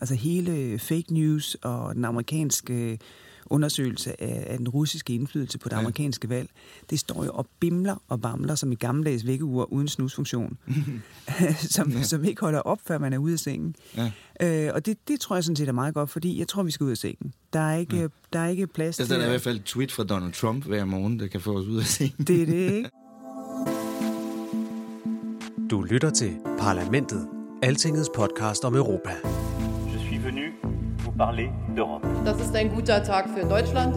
Altså hele fake news og den amerikanske undersøgelse af, af den russiske indflydelse på det amerikanske valg, det står jo og bimler og bamler som i gammeldags vækkeuger uden snusfunktion, som, ja. som ikke holder op, før man er ude af sengen. Ja. Øh, og det, det tror jeg sådan set er meget godt, fordi jeg tror, vi skal ud af sengen. Der er ikke, ja. der er ikke plads altså, til... Der er i hvert fald et tweet fra Donald Trump hver morgen, der kan få os ud af sengen. Det er det, ikke? Du lytter til Parlamentet, Altingets podcast om Europa. Parler d'Europe. Das ist ein guter Tag für Deutschland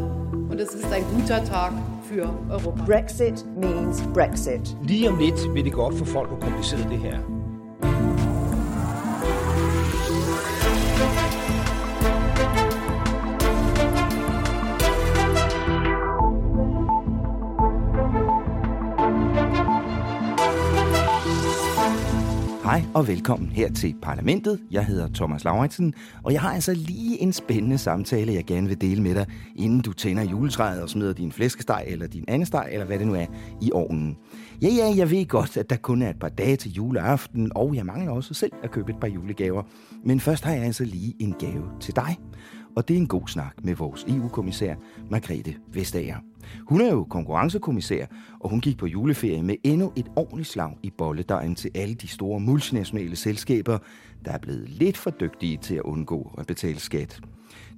und es ist ein guter Tag für Europa. Brexit means Brexit. Lige om lidt vil det gå op for folk, hvor kompliceret det her og velkommen her til Parlamentet. Jeg hedder Thomas Lauritsen, og jeg har altså lige en spændende samtale, jeg gerne vil dele med dig, inden du tænder juletræet og smider din flæskesteg eller din anden steg, eller hvad det nu er, i ovnen. Ja, ja, jeg ved godt, at der kun er et par dage til juleaften, og jeg mangler også selv at købe et par julegaver. Men først har jeg altså lige en gave til dig og det er en god snak med vores EU-kommissær, Margrethe Vestager. Hun er jo konkurrencekommissær, og hun gik på juleferie med endnu et ordentligt slag i bolledejen til alle de store multinationale selskaber, der er blevet lidt for dygtige til at undgå at betale skat.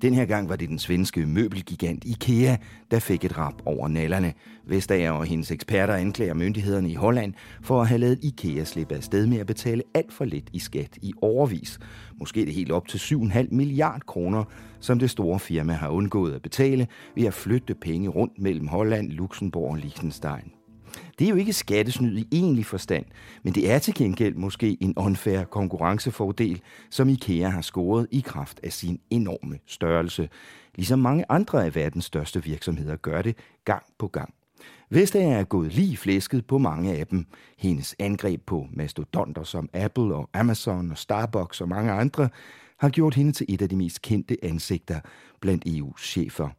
Den her gang var det den svenske møbelgigant IKEA, der fik et rap over nallerne. Vestager og hendes eksperter anklager myndighederne i Holland for at have lavet IKEA slippe af sted med at betale alt for lidt i skat i overvis. Måske det helt op til 7,5 milliard kroner, som det store firma har undgået at betale ved at flytte penge rundt mellem Holland, Luxembourg og Liechtenstein. Det er jo ikke skattesnyd i egentlig forstand, men det er til gengæld måske en unfair konkurrencefordel, som IKEA har scoret i kraft af sin enorme størrelse. Ligesom mange andre af verdens største virksomheder gør det gang på gang. Vestager er gået lige flæsket på mange af dem. Hendes angreb på mastodonter som Apple og Amazon og Starbucks og mange andre har gjort hende til et af de mest kendte ansigter blandt EU's chefer.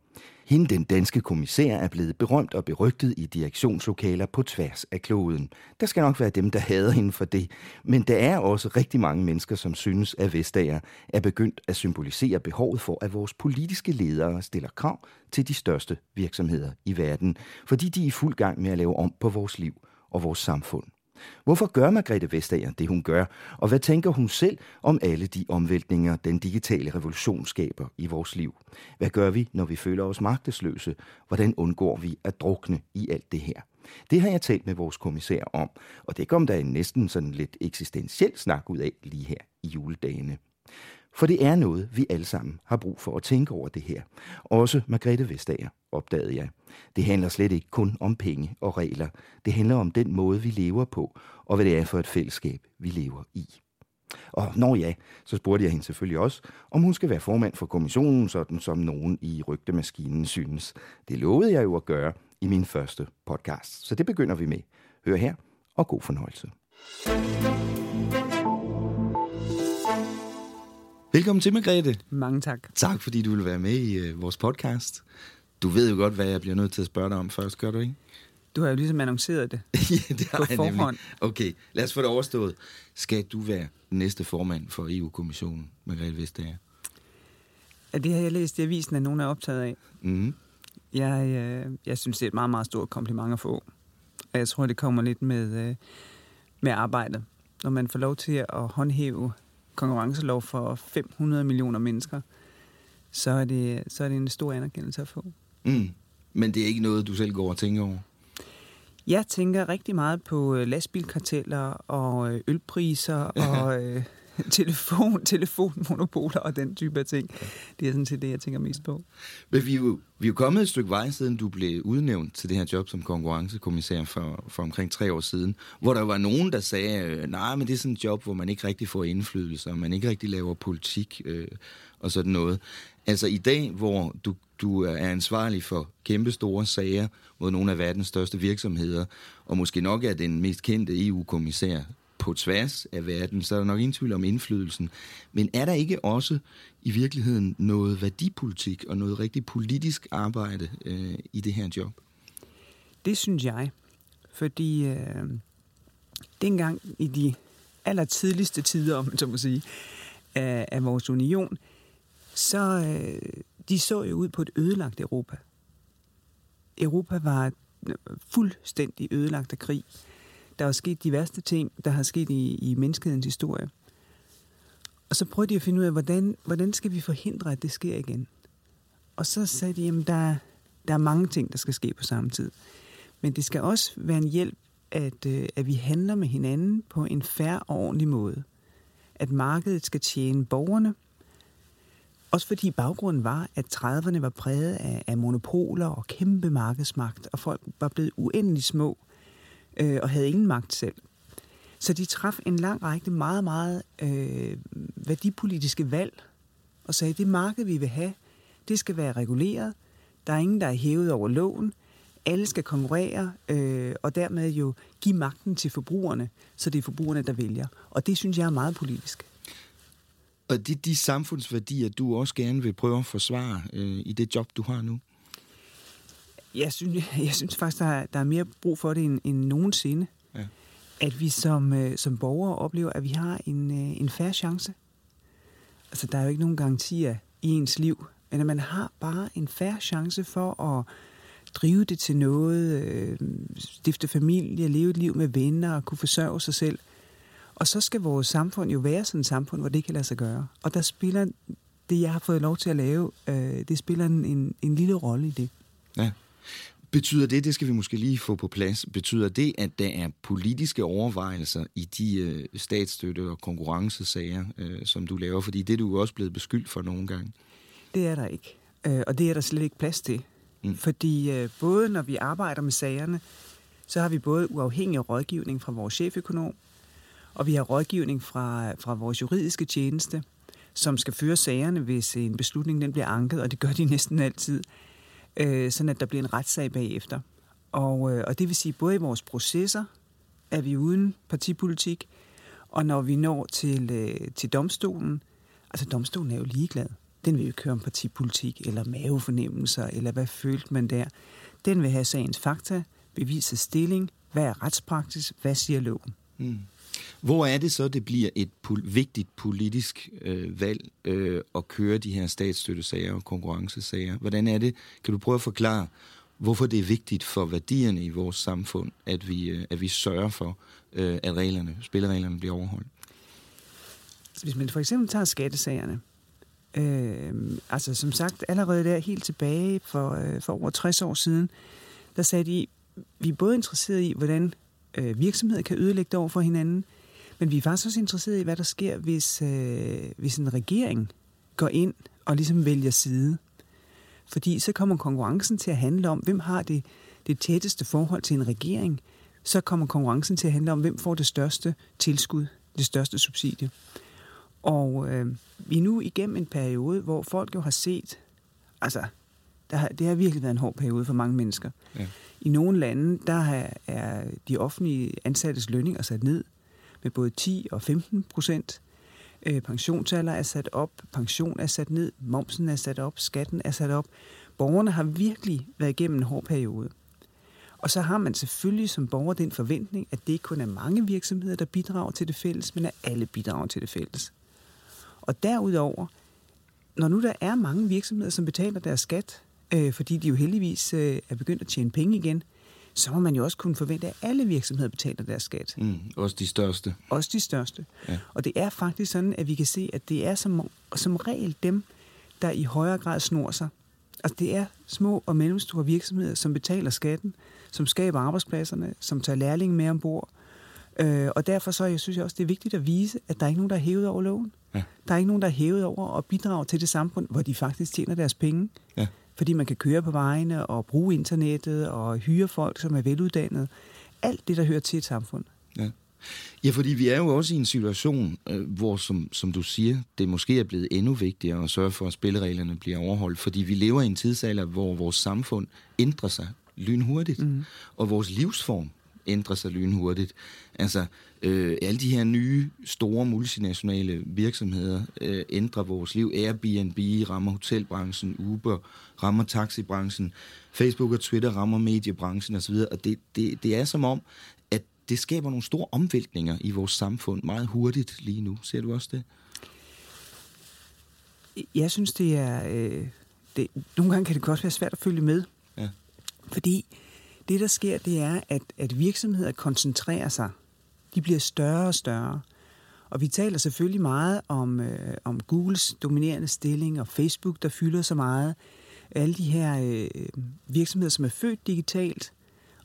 Hende, den danske kommissær, er blevet berømt og berygtet i direktionslokaler på tværs af kloden. Der skal nok være dem, der hader hende for det, men der er også rigtig mange mennesker, som synes, at Vestager er begyndt at symbolisere behovet for, at vores politiske ledere stiller krav til de største virksomheder i verden, fordi de er i fuld gang med at lave om på vores liv og vores samfund. Hvorfor gør Margrethe Vestager det, hun gør? Og hvad tænker hun selv om alle de omvæltninger, den digitale revolution skaber i vores liv? Hvad gør vi, når vi føler os magtesløse? Hvordan undgår vi at drukne i alt det her? Det har jeg talt med vores kommissær om, og det kom der en næsten sådan lidt eksistentiel snak ud af lige her i juledagene. For det er noget, vi alle sammen har brug for at tænke over det her. Også Margrethe Vestager, opdagede jeg. Det handler slet ikke kun om penge og regler. Det handler om den måde, vi lever på, og hvad det er for et fællesskab, vi lever i. Og når ja, så spurgte jeg hende selvfølgelig også, om hun skal være formand for kommissionen, sådan som nogen i rygtemaskinen synes. Det lovede jeg jo at gøre i min første podcast. Så det begynder vi med. Hør her, og god fornøjelse. Velkommen til, Margrethe. Mange tak. Tak, fordi du vil være med i uh, vores podcast. Du ved jo godt, hvad jeg bliver nødt til at spørge dig om først, gør du ikke? Du har jo ligesom annonceret det, ja, det har på jeg forhånd. Nemlig. Okay, lad os få det overstået. Skal du være næste formand for EU-kommissionen, Margrethe Vestager? Ja, det har jeg læst i avisen, at nogen er optaget af. Mm. Jeg, øh, jeg synes, det er et meget, meget stort kompliment at få. Og jeg tror, det kommer lidt med, øh, med arbejdet. Når man får lov til at håndhæve konkurrencelov for 500 millioner mennesker, så er det, så er det en stor anerkendelse at få. Mm. Men det er ikke noget, du selv går og tænker over? Jeg tænker rigtig meget på øh, lastbilkarteller og øh, ølpriser og øh, telefon, telefonmonopoler og den type af ting. Det er sådan set det, jeg tænker mest på. Men vi er, jo, vi er jo kommet et stykke vej, siden du blev udnævnt til det her job som konkurrencekommissær for, for omkring tre år siden, hvor der var nogen, der sagde, øh, nej, men det er sådan et job, hvor man ikke rigtig får indflydelse, og man ikke rigtig laver politik øh, og sådan noget. Altså i dag, hvor du, du er ansvarlig for kæmpe store sager mod nogle af verdens største virksomheder, og måske nok er den mest kendte EU-kommissær på tværs af verden, så er der nok ingen tvivl om indflydelsen. Men er der ikke også i virkeligheden noget værdipolitik og noget rigtig politisk arbejde øh, i det her job? Det synes jeg. Fordi øh, dengang i de allertidligste tider, om man så må sige, af, af vores union, så øh, de så jo ud på et ødelagt Europa. Europa var fuldstændig ødelagt af krig. Der er sket de værste ting, der har sket i, i menneskehedens historie. Og så prøvede de at finde ud af, hvordan, hvordan skal vi forhindre, at det sker igen? Og så sagde de, at der, der er mange ting, der skal ske på samme tid. Men det skal også være en hjælp, at, øh, at vi handler med hinanden på en færre og ordentlig måde. At markedet skal tjene borgerne, også fordi baggrunden var, at 30'erne var præget af, af monopoler og kæmpe markedsmagt, og folk var blevet uendelig små øh, og havde ingen magt selv. Så de traf en lang række meget, meget øh, værdipolitiske valg, og sagde, at det marked, vi vil have, det skal være reguleret. Der er ingen, der er hævet over loven. Alle skal konkurrere, øh, og dermed jo give magten til forbrugerne, så det er forbrugerne, der vælger. Og det synes jeg er meget politisk. Og det er de samfundsværdier, du også gerne vil prøve at forsvare øh, i det job, du har nu? Jeg synes, jeg synes faktisk, der er, der er mere brug for det end, end nogensinde. Ja. At vi som, øh, som borgere oplever, at vi har en, øh, en færre chance. Altså, der er jo ikke nogen garantier i ens liv, men at man har bare en færre chance for at drive det til noget, øh, stifte familie, leve et liv med venner og kunne forsørge sig selv – og så skal vores samfund jo være sådan et samfund, hvor det kan lade sig gøre. Og der spiller det, jeg har fået lov til at lave, øh, det spiller en, en, en lille rolle i det. Ja. Betyder det, det skal vi måske lige få på plads, betyder det, at der er politiske overvejelser i de øh, statsstøtte- og konkurrencesager, øh, som du laver? Fordi det er du også blevet beskyldt for nogle gange. Det er der ikke. Øh, og det er der slet ikke plads til. Mm. Fordi øh, både når vi arbejder med sagerne, så har vi både uafhængig rådgivning fra vores cheføkonom, og vi har rådgivning fra, fra vores juridiske tjeneste, som skal føre sagerne, hvis en beslutning den bliver anket, og det gør de næsten altid, øh, sådan at der bliver en retssag bagefter. Og, øh, og det vil sige, både i vores processer er vi uden partipolitik, og når vi når til, øh, til domstolen, altså domstolen er jo ligeglad. Den vil jo køre om partipolitik, eller mavefornemmelser, eller hvad følte man der. Den vil have sagens fakta, bevisets stilling, hvad er retspraksis, hvad siger loven. Mm. Hvor er det så, det bliver et pol- vigtigt politisk øh, valg øh, at køre de her statsstøttesager og konkurrencesager? Hvordan er det? Kan du prøve at forklare, hvorfor det er vigtigt for værdierne i vores samfund, at vi, øh, at vi sørger for, øh, at reglerne, spillereglerne bliver overholdt? Altså, hvis man for eksempel tager skattesagerne, øh, altså som sagt allerede der helt tilbage for, øh, for over 60 år siden, der sagde de, vi er både interesseret i, hvordan øh, virksomheder kan ødelægge det over for hinanden, men vi er faktisk også interesseret i, hvad der sker, hvis, øh, hvis en regering går ind og ligesom vælger side. Fordi så kommer konkurrencen til at handle om, hvem har det, det tætteste forhold til en regering. Så kommer konkurrencen til at handle om, hvem får det største tilskud, det største subsidie. Og øh, vi er nu igennem en periode, hvor folk jo har set, altså, der har, det har virkelig været en hård periode for mange mennesker. Ja. I nogle lande, der er de offentlige ansattes lønninger sat ned med både 10 og 15 procent. Øh, pensionsalder er sat op, pension er sat ned, momsen er sat op, skatten er sat op. Borgerne har virkelig været igennem en hård periode. Og så har man selvfølgelig som borger den forventning, at det ikke kun er mange virksomheder, der bidrager til det fælles, men at alle bidrager til det fælles. Og derudover, når nu der er mange virksomheder, som betaler deres skat, øh, fordi de jo heldigvis øh, er begyndt at tjene penge igen, så må man jo også kunne forvente, at alle virksomheder betaler deres skat. Mm, også de største. Også de største. Ja. Og det er faktisk sådan, at vi kan se, at det er som, som regel dem, der i højere grad snor sig. Altså det er små og mellemstore virksomheder, som betaler skatten, som skaber arbejdspladserne, som tager lærlingen med ombord, Øh, og derfor så jeg synes jeg også, det er vigtigt at vise, at der er ikke nogen, der er hævet over loven. Ja. Der er ikke nogen, der er hævet over at bidrage til det samfund, hvor de faktisk tjener deres penge. Ja. Fordi man kan køre på vejene og bruge internettet og hyre folk, som er veluddannede. Alt det, der hører til et samfund. Ja. Ja, fordi vi er jo også i en situation, øh, hvor, som, som du siger, det måske er blevet endnu vigtigere at sørge for, at spillereglerne bliver overholdt. Fordi vi lever i en tidsalder, hvor vores samfund ændrer sig lynhurtigt, mm. og vores livsform ændrer sig lynhurtigt. Altså, øh, alle de her nye, store multinationale virksomheder øh, ændrer vores liv. Airbnb rammer hotelbranchen, Uber rammer taxibranchen, Facebook og Twitter rammer mediebranchen osv., og det, det, det er som om, at det skaber nogle store omvæltninger i vores samfund meget hurtigt lige nu. Ser du også det? Jeg synes, det er... Øh, det, nogle gange kan det godt være svært at følge med. Ja. Fordi det, der sker, det er, at, at virksomheder koncentrerer sig. De bliver større og større. Og vi taler selvfølgelig meget om, øh, om Googles dominerende stilling og Facebook, der fylder så meget. Alle de her øh, virksomheder, som er født digitalt,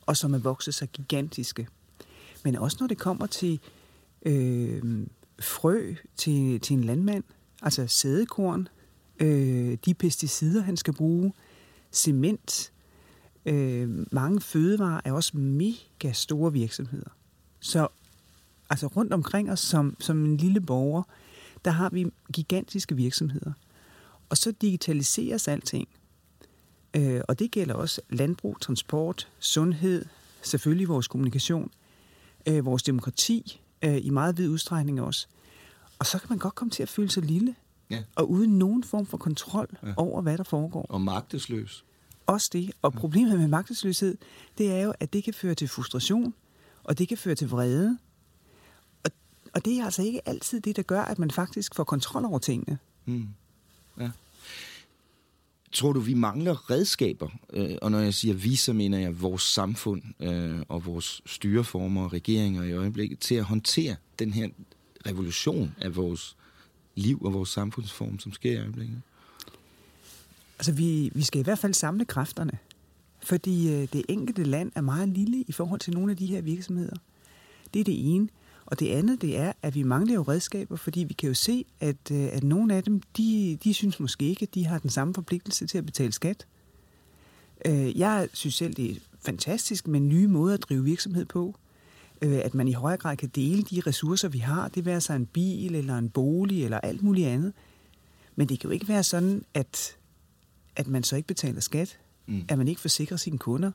og som er vokset sig gigantiske. Men også når det kommer til øh, frø til, til en landmand, altså sædekorn, øh, de pesticider, han skal bruge, cement, øh, mange fødevarer er også mega store virksomheder. Så altså rundt omkring os som, som en lille borger, der har vi gigantiske virksomheder. Og så digitaliseres alting. Øh, og det gælder også landbrug, transport, sundhed, selvfølgelig vores kommunikation, øh, vores demokrati øh, i meget vid udstrækning også. Og så kan man godt komme til at føle sig lille, Ja. og uden nogen form for kontrol Ja. over, hvad der foregår. Og magtesløs. Også det. Og problemet med magtesløshed, det er jo, at det kan føre til frustration, og det kan føre til vrede. Og, og det er altså ikke altid det, der gør, at man faktisk får kontrol over tingene. Mm. Ja. Tror du, vi mangler redskaber? Øh, og når jeg siger vi, så mener jeg vores samfund øh, og vores styreformer og regeringer i øjeblikket til at håndtere den her revolution af vores liv og vores samfundsform, som sker i øjeblikket. Altså, vi, vi skal i hvert fald samle kræfterne. Fordi øh, det enkelte land er meget lille i forhold til nogle af de her virksomheder. Det er det ene. Og det andet, det er, at vi mangler jo redskaber, fordi vi kan jo se, at, øh, at nogle af dem, de, de synes måske ikke, at de har den samme forpligtelse til at betale skat. Øh, jeg synes selv, det er fantastisk med nye måder at drive virksomhed på. At man i højere grad kan dele de ressourcer, vi har. Det være sig en bil, eller en bolig, eller alt muligt andet. Men det kan jo ikke være sådan, at, at man så ikke betaler skat. Mm. At man ikke forsikrer sine kunder.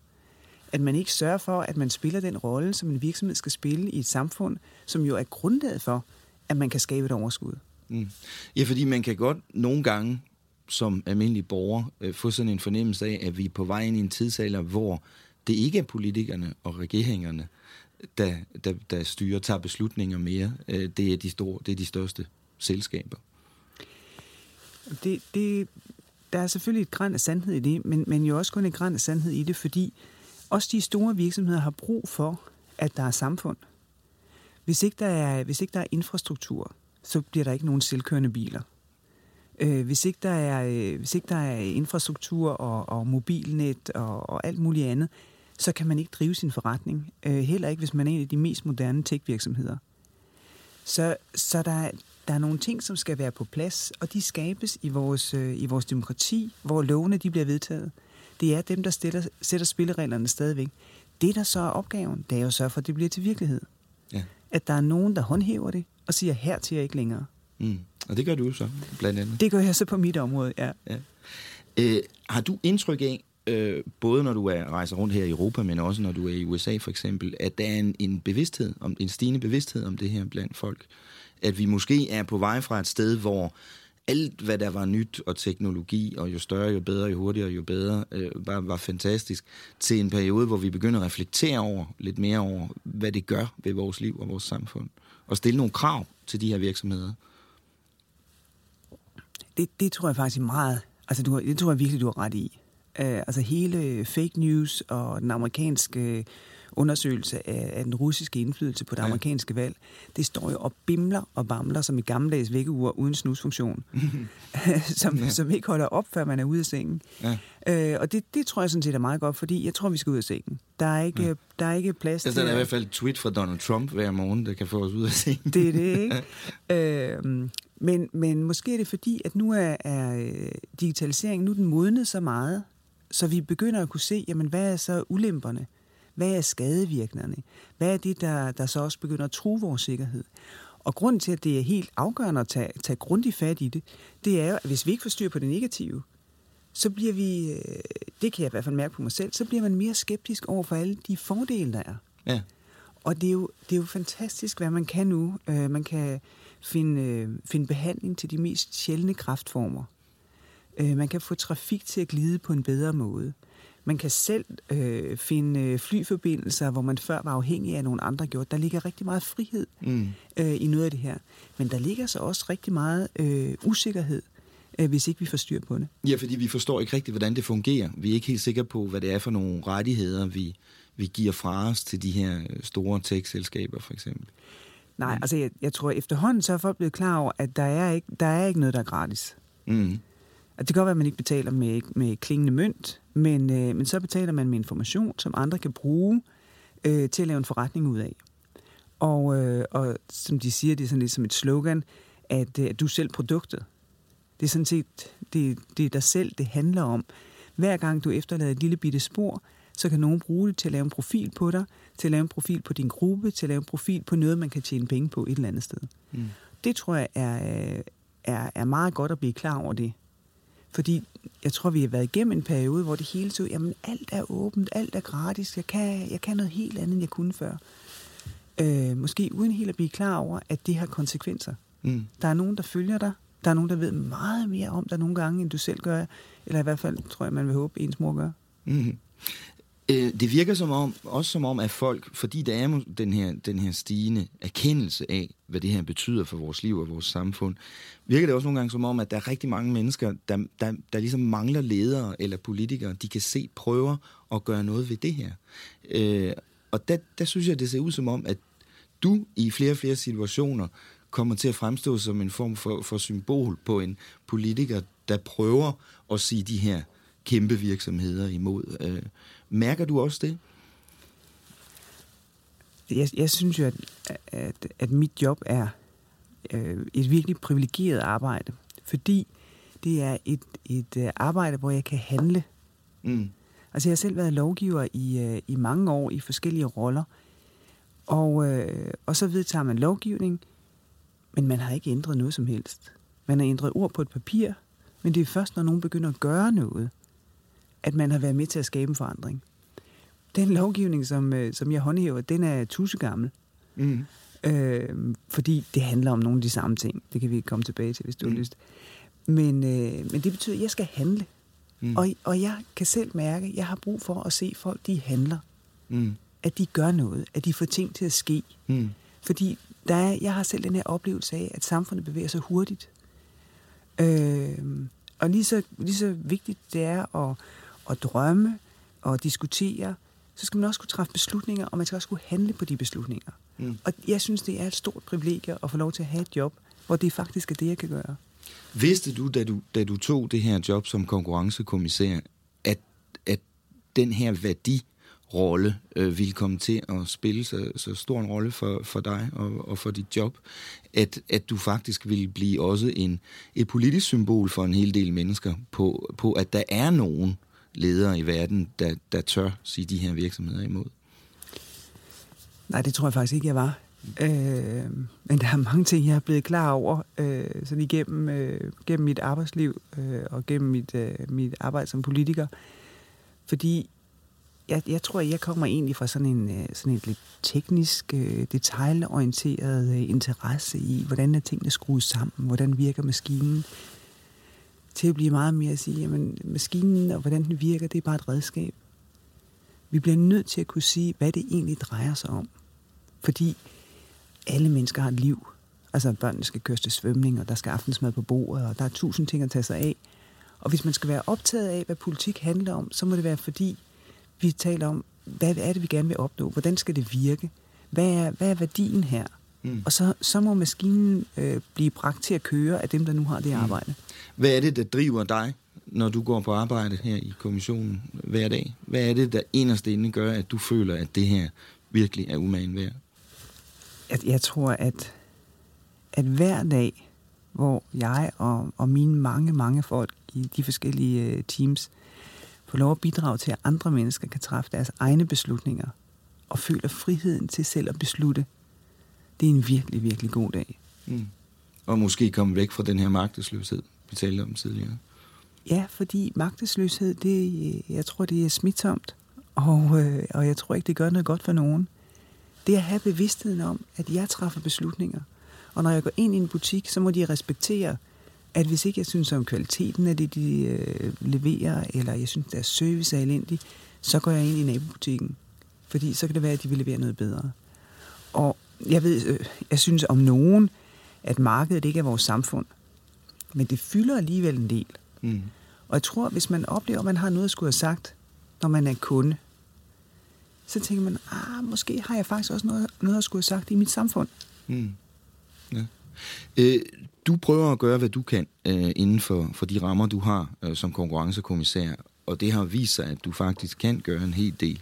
At man ikke sørger for, at man spiller den rolle, som en virksomhed skal spille i et samfund, som jo er grundlaget for, at man kan skabe et overskud. Mm. Ja, fordi man kan godt nogle gange som almindelig borger øh, få sådan en fornemmelse af, at vi er på vej ind i en tidsalder, hvor det ikke er politikerne og regeringerne, der, der, der styrer, tager beslutninger mere. Øh, det, er de store, det er de største selskaber. Det, det, der er selvfølgelig et græn af sandhed i det, men, men jo også kun et græn af sandhed i det, fordi også de store virksomheder har brug for, at der er samfund. Hvis ikke der er, hvis ikke der er infrastruktur, så bliver der ikke nogen selvkørende biler. Øh, hvis, ikke der er, øh, hvis ikke der er infrastruktur og, og mobilnet og, og alt muligt andet, så kan man ikke drive sin forretning. Øh, heller ikke, hvis man er en af de mest moderne tech-virksomheder. Så, så der, der er nogle ting, som skal være på plads, og de skabes i vores, øh, i vores demokrati, hvor lovene de bliver vedtaget. Det er dem, der stiller, sætter spillereglerne stadigvæk. Det, der så er opgaven, det er jo så for, at det bliver til virkelighed. Ja. At der er nogen, der håndhæver det og siger, her til jeg ikke længere. Mm. Og det gør du så, blandt andet. Det gør jeg så på mit område, ja. Ja. Øh, har du indtryk af, øh, både når du er, rejser rundt her i Europa, men også når du er i USA for eksempel, at der er en, en bevidsthed, om, en stigende bevidsthed om det her blandt folk? At vi måske er på vej fra et sted, hvor alt, hvad der var nyt og teknologi, og jo større, jo bedre, jo hurtigere, jo bedre, øh, var, var fantastisk, til en periode, hvor vi begynder at reflektere over, lidt mere over, hvad det gør ved vores liv og vores samfund. Og stille nogle krav til de her virksomheder. Det, det tror jeg faktisk meget, altså du, det tror jeg virkelig, du har ret i. Uh, altså hele fake news og den amerikanske undersøgelse af, af den russiske indflydelse på det Ja. amerikanske valg, det står jo og bimler og bamler som i gammeldags vækkeur uden snusfunktion, som, ja. som ikke holder op, før man er ude af sengen. Ja. Øh, og det, det tror jeg sådan set er meget godt, fordi jeg tror, vi skal ud af sengen. Der er ikke, ja. der er ikke plads Altså, der er i hvert fald et tweet fra Donald Trump hver morgen, der kan få os ud af sengen. Det er det, ikke? øhm, men, men måske er det fordi, at nu er, er øh, digitaliseringen, nu er den modnet så meget, så vi begynder at kunne se, jamen, hvad er så ulemperne? Hvad er skadevirkningerne? Hvad er det, der, der så også begynder at true vores sikkerhed? Og grunden til, at det er helt afgørende at tage, tage grundigt fat i det, det er jo, at hvis vi ikke får styr på det negative, så bliver vi, øh, det kan jeg i hvert fald mærke på mig selv, så bliver man mere skeptisk over for alle de fordele, der er. Ja. Og det er jo, det er jo fantastisk, hvad man kan nu. Øh, man kan finde, øh, finde behandling til de mest sjældne kræftformer. Øh, man kan få trafik til at glide på en bedre måde. Man kan selv øh, finde øh, flyforbindelser, hvor man før var afhængig af nogle andre gjort. Der ligger rigtig meget frihed Mm. øh, i noget af det her. Men der ligger så også rigtig meget øh, usikkerhed, øh, hvis ikke vi får styr på det. Ja, fordi vi forstår ikke rigtigt, hvordan det fungerer. Vi er ikke helt sikre på, hvad det er for nogle rettigheder, vi, vi giver fra os til de her store tech-selskaber, for eksempel. Nej, altså jeg, jeg tror efterhånden, så er folk blevet klar over, at der er ikke, der er ikke noget, der er gratis. Mm. At det kan godt være, at man ikke betaler med, med klingende mønt, men, øh, men så betaler man med information, som andre kan bruge øh, til at lave en forretning ud af. Og, øh, og som de siger, det er sådan lidt som et slogan, at, øh, at du er selv produktet. Det er sådan set det, det er dig selv, det handler om. Hver gang du efterlader et lille bitte spor, så kan nogen bruge det til at lave en profil på dig, til at lave en profil på din gruppe, til at lave en profil på noget, man kan tjene penge på et eller andet sted. Mm. Det tror jeg er, øh, er, er meget godt at blive klar over det. Fordi jeg tror, vi har været igennem en periode, hvor det hele så, jamen alt er åbent, alt er gratis, jeg kan, jeg kan noget helt andet, end jeg kunne før. Øh, måske uden helt at blive klar over, at det har konsekvenser. Mm. Der er nogen, der følger dig. Der er nogen, der ved meget mere om dig nogle gange, end du selv gør. Eller i hvert fald, tror jeg, man vil håbe, ens mor gør. Mm. Øh, det virker som om, også som om, at folk, fordi der er den her, den her stigende erkendelse af, hvad det her betyder for vores liv og vores samfund, virker det også nogle gange som om, at der er rigtig mange mennesker, der, der, der ligesom mangler ledere eller politikere, de kan se prøver at gøre noget ved det her. Øh, og der, der synes jeg, det ser ud som om, at du i flere og flere situationer kommer til at fremstå som en form for, for symbol på en politiker, der prøver at sige de her kæmpe virksomheder imod. Øh, mærker du også det? Jeg, jeg synes jo, at, at, at mit job er øh, et virkelig privilegeret arbejde. Fordi det er et, et øh, arbejde, hvor jeg kan handle. Mm. Altså jeg har selv været lovgiver i, øh, i mange år i forskellige roller. Og, øh, og så vedtager man lovgivning, men man har ikke ændret noget som helst. Man har ændret ord på et papir, men det er først, når nogen begynder at gøre noget, at man har været med til at skabe en forandring. Den lovgivning, som, øh, som jeg håndhæver, den er tussegammel. Mm. Øh, fordi det handler om nogle af de samme ting. Det kan vi komme tilbage til, hvis du mm. har lyst. Men, øh, men det betyder, at jeg skal handle. Mm. Og, og jeg kan selv mærke, at jeg har brug for at se folk, de handler. Mm. At de gør noget. At de får ting til at ske. Mm. Fordi der er, jeg har selv den her oplevelse af, at samfundet bevæger sig hurtigt. Øh, og lige så, lige så vigtigt det er at, at drømme og diskutere, så skal man også kunne træffe beslutninger, og man skal også kunne handle på de beslutninger. Mm. Og jeg synes, det er et stort privilegie at få lov til at have et job, hvor det faktisk er det, jeg kan gøre. Vidste du, da du, da du tog det her job som konkurrencekommissær, at, at den her værdirolle øh, ville komme til at spille så, så stor en rolle for, for dig og, og for dit job, at, at du faktisk ville blive også en, et politisk symbol for en hel del mennesker på, på at der er nogen ledere i verden, der, der tør sige de her virksomheder imod? Nej, det tror jeg faktisk ikke, jeg var. Øh, men der er mange ting, jeg er blevet klar over øh, sådan igennem øh, gennem mit arbejdsliv øh, og gennem mit, øh, mit arbejde som politiker. Fordi jeg, jeg tror, jeg kommer egentlig fra sådan en øh, sådan et lidt teknisk, øh, detaljorienteret øh, interesse i, hvordan er tingene skruet sammen, hvordan virker maskinen, til at blive meget mere at sige, jamen maskinen og hvordan den virker, det er bare et redskab. Vi bliver nødt til at kunne sige, hvad det egentlig drejer sig om. Fordi alle mennesker har et liv. Altså børnene skal køres til svømning, og der skal aftensmad på bordet, og der er tusind ting at tage sig af. Og hvis man skal være optaget af, hvad politik handler om, så må det være fordi, vi taler om, hvad er det, vi gerne vil opnå? Hvordan skal det virke? Hvad er, hvad er værdien her? Mm. Og så, så må maskinen øh, blive bragt til at køre af dem, der nu har det arbejde. Hvad er det, der driver dig, når du går på arbejde her i kommissionen hver dag? Hvad er det, der inderst inde gør, at du føler, at det her virkelig er umagen værd? At jeg tror, at, at hver dag, hvor jeg og, og mine mange, mange folk i de forskellige øh, teams får lov at bidrage til, at andre mennesker kan træffe deres egne beslutninger og føler friheden til selv at beslutte, det er en virkelig, virkelig god dag. Mm. Og måske komme væk fra den her magtesløshed, vi talte om tidligere. Ja, fordi magtesløshed, det, jeg tror, det er smitsomt, og, øh, og jeg tror ikke, det gør noget godt for nogen. Det at have bevidstheden om, at jeg træffer beslutninger, og når jeg går ind i en butik, så må de respektere, at hvis ikke jeg synes om kvaliteten af det, de øh, leverer, eller jeg synes, deres service er elendig, så går jeg ind i nabobutikken. Fordi så kan det være, at de vil levere noget bedre. Og jeg ved, øh, jeg synes om nogen, at markedet ikke er vores samfund. Men det fylder alligevel en del. Mm. Og jeg tror, hvis man oplever, at man har noget at skulle have sagt, når man er kunde, så tænker man, ah, måske har jeg faktisk også noget, noget at skulle have sagt i mit samfund. Mm. Ja. Øh, du prøver at gøre, hvad du kan øh, inden for, for de rammer, du har øh, som konkurrencekommissær, og det har vist sig, at du faktisk kan gøre en hel del.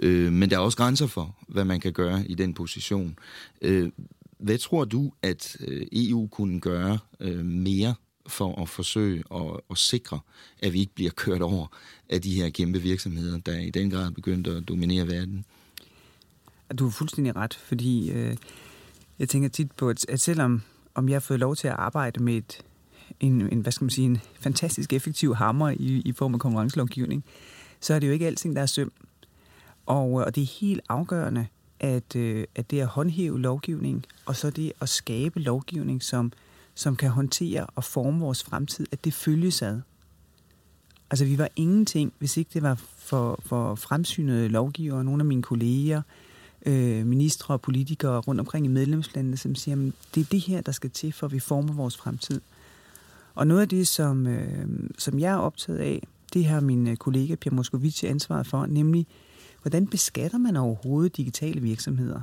Øh, men der er også grænser for, hvad man kan gøre i den position. Øh, hvad tror du, at øh, EU kunne gøre øh, mere for at forsøge at, at sikre, at vi ikke bliver kørt over af de her kæmpe virksomheder, der i den grad begyndt at dominere verden? Du har fuldstændig ret, fordi øh, jeg tænker tit på, at, at selvom om jeg har fået lov til at arbejde med et, en, en, hvad skal man sige, en fantastisk effektiv hammer i, i form af konkurrencelovgivning, så er det jo ikke alting, der er søm. Og, øh, og det er helt afgørende, at, øh, at det at håndhæve lovgivning, og så det at skabe lovgivning, som, som kan håndtere og forme vores fremtid, at det følges ad. Altså, vi var ingenting, hvis ikke det var for, for fremsynede lovgivere, nogle af mine kolleger, øh, ministre og politikere rundt omkring i medlemslandene, som siger, at det er det her, der skal til, for at vi former vores fremtid. Og noget af det, som, øh, som jeg er optaget af, det har min øh, kollega Pierre Moscovici ansvaret for, nemlig hvordan beskatter man overhovedet digitale virksomheder?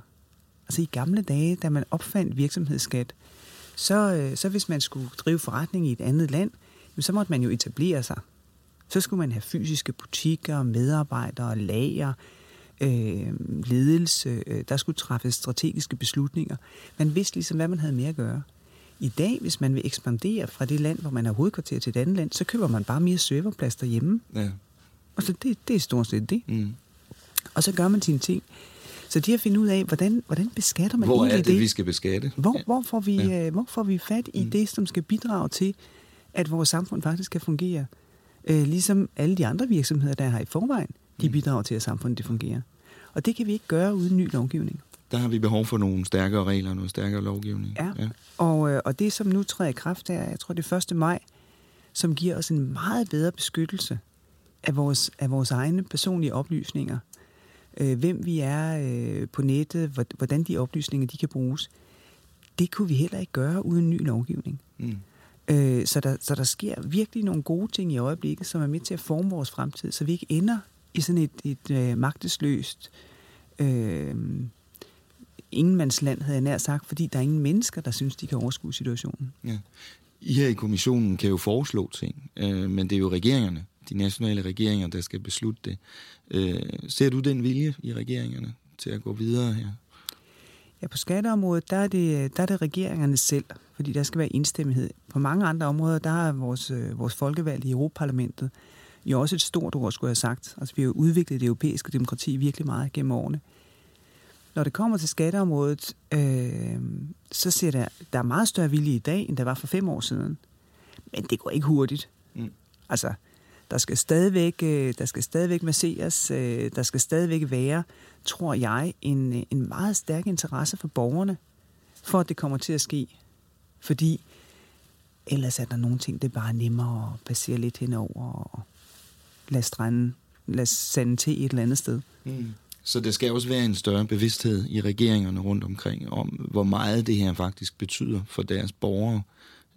Altså i gamle dage, da man opfandt virksomhedsskat, så, øh, så hvis man skulle drive forretning i et andet land, så måtte man jo etablere sig. Så skulle man have fysiske butikker, medarbejdere, lager, øh, ledelse, øh, der skulle træffes strategiske beslutninger. Man vidste ligesom, hvad man havde med at gøre. I dag, hvis man vil ekspandere fra det land, hvor man har hovedkvarter til et andet land, så køber man bare mere serverplads derhjemme. Ja. Og så det, det er stort set det. Mm. Og så gør man sine ting. Så de har finde ud af, hvordan, hvordan beskatter man hvor egentlig det? Hvor er det, vi skal beskatte? Hvor, ja. hvor, får, vi, ja. øh, hvor får vi fat i mm. det, som skal bidrage til, at vores samfund faktisk kan fungere? Øh, ligesom alle de andre virksomheder, der er her i forvejen, de mm. bidrager til, at samfundet det fungerer. Og det kan vi ikke gøre uden ny lovgivning. Der har vi behov for nogle stærkere regler, nogle stærkere lovgivning. Ja, ja. Og, øh, og det som nu træder i kraft er, jeg tror det er 1. maj, som giver os en meget bedre beskyttelse af vores, af vores egne personlige oplysninger. Øh, hvem vi er øh, på nettet, hvordan de oplysninger de kan bruges. Det kunne vi heller ikke gøre uden ny lovgivning. Mm. Øh, så, der, så der sker virkelig nogle gode ting i øjeblikket, som er med til at forme vores fremtid, så vi ikke ender i sådan et, et øh, magtesløst øh, ingenmandsland, havde jeg nær sagt, fordi der er ingen mennesker, der synes, de kan overskue situationen. Ja. I her i kommissionen kan jo foreslå ting, øh, men det er jo regeringerne, de nationale regeringer, der skal beslutte det. Øh, ser du den vilje i regeringerne til at gå videre her? Ja, på skatteområdet, der er, det, der er det regeringerne selv, fordi der skal være indstemmighed. På mange andre områder, der er vores, øh, vores folkevalg i Europaparlamentet jo også et stort ord, skulle jeg have sagt. Altså, vi har jo udviklet det europæiske demokrati virkelig meget gennem årene. Når det kommer til skatteområdet, øh, så ser der, der er meget større vilje i dag, end der var for fem år siden. Men det går ikke hurtigt. Mm. Altså, der skal stadigvæk, øh, der skal stadigvæk masseres, øh, der skal stadigvæk være, tror jeg, en, øh, en meget stærk interesse for borgerne, for at det kommer til at ske. Fordi ellers er der nogle ting, det er bare nemmere at passere lidt henover og lade stranden, lade sande til et eller andet sted. Mm. Så der skal også være en større bevidsthed i regeringerne rundt omkring om, hvor meget det her faktisk betyder for deres borgere,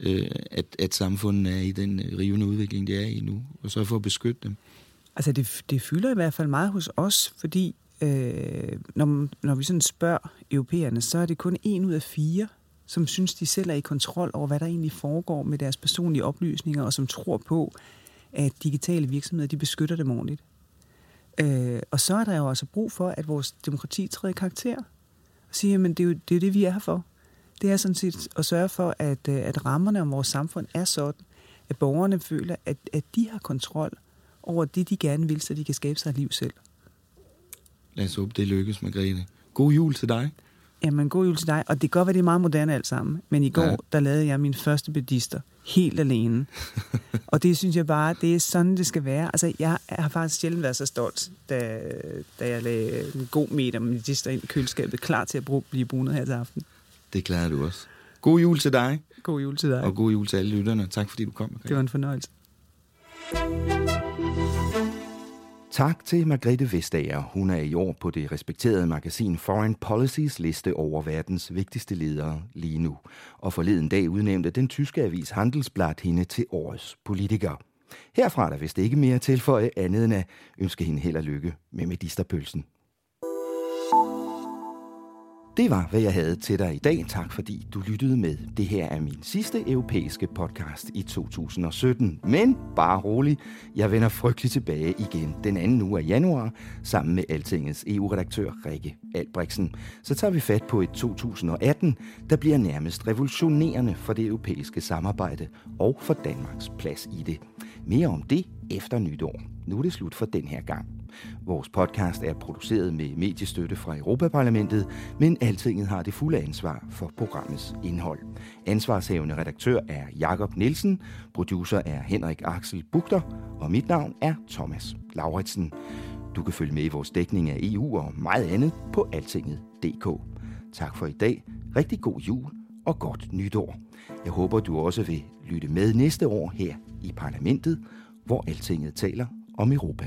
øh, at, at samfundet er i den øh, rivende udvikling, det er i nu, og så for at beskytte dem. Altså, det, det fylder i hvert fald meget hos os, fordi øh, når, når vi sådan spørger europæerne, så er det kun en ud af fire, som synes, de selv er i kontrol over, hvad der egentlig foregår med deres personlige oplysninger, og som tror på, at digitale virksomheder, de beskytter dem ordentligt. Øh, og så er der jo altså brug for, at vores demokrati træder i karakter. Og siger, men det er jo det, er det, vi er her for. Det er sådan set at sørge for, at, øh, at rammerne om vores samfund er sådan, at borgerne føler, at, at de har kontrol over det, de gerne vil, så de kan skabe sig et liv selv. Lad os håbe, det lykkes, Margrethe. God jul til dig. Jamen, god jul til dig. Og det kan godt være, det er meget moderne alt sammen. Men i går, ja. der lavede jeg min første bedister helt alene. og det synes jeg bare, det er sådan, det skal være. Altså, jeg har faktisk sjældent været så stolt, da, da jeg lagde en god meter med medister ind i køleskabet, klar til at bruge, blive brunet her til aften. Det klarer du også. God jul til dig. God jul til dig. Og god jul til alle lytterne. Tak fordi du kom. Margrethe. Det var en fornøjelse. Tak til Margrethe Vestager. Hun er i år på det respekterede magasin Foreign Policies liste over verdens vigtigste ledere lige nu. Og forleden dag udnævnte den tyske avis Handelsblad hende til årets politiker. Herfra er der vist ikke mere at tilføje andet end at ønske hende held og lykke med medisterpølsen. Det var, hvad jeg havde til dig i dag. Tak fordi du lyttede med. Det her er min sidste europæiske podcast i 2017. Men bare rolig, jeg vender frygteligt tilbage igen den anden uge af januar, sammen med Altingets EU-redaktør Rikke Albrechtsen. Så tager vi fat på et 2018, der bliver nærmest revolutionerende for det europæiske samarbejde og for Danmarks plads i det. Mere om det efter nytår. Nu er det slut for den her gang. Vores podcast er produceret med mediestøtte fra Europaparlamentet, men Altinget har det fulde ansvar for programmets indhold. Ansvarshævende redaktør er Jakob Nielsen, producer er Henrik Axel Bugter, og mit navn er Thomas Lauritsen. Du kan følge med i vores dækning af EU og meget andet på altinget.dk. Tak for i dag. Rigtig god jul og godt nytår. Jeg håber, du også vil lytte med næste år her i parlamentet, hvor Altinget taler om Europa.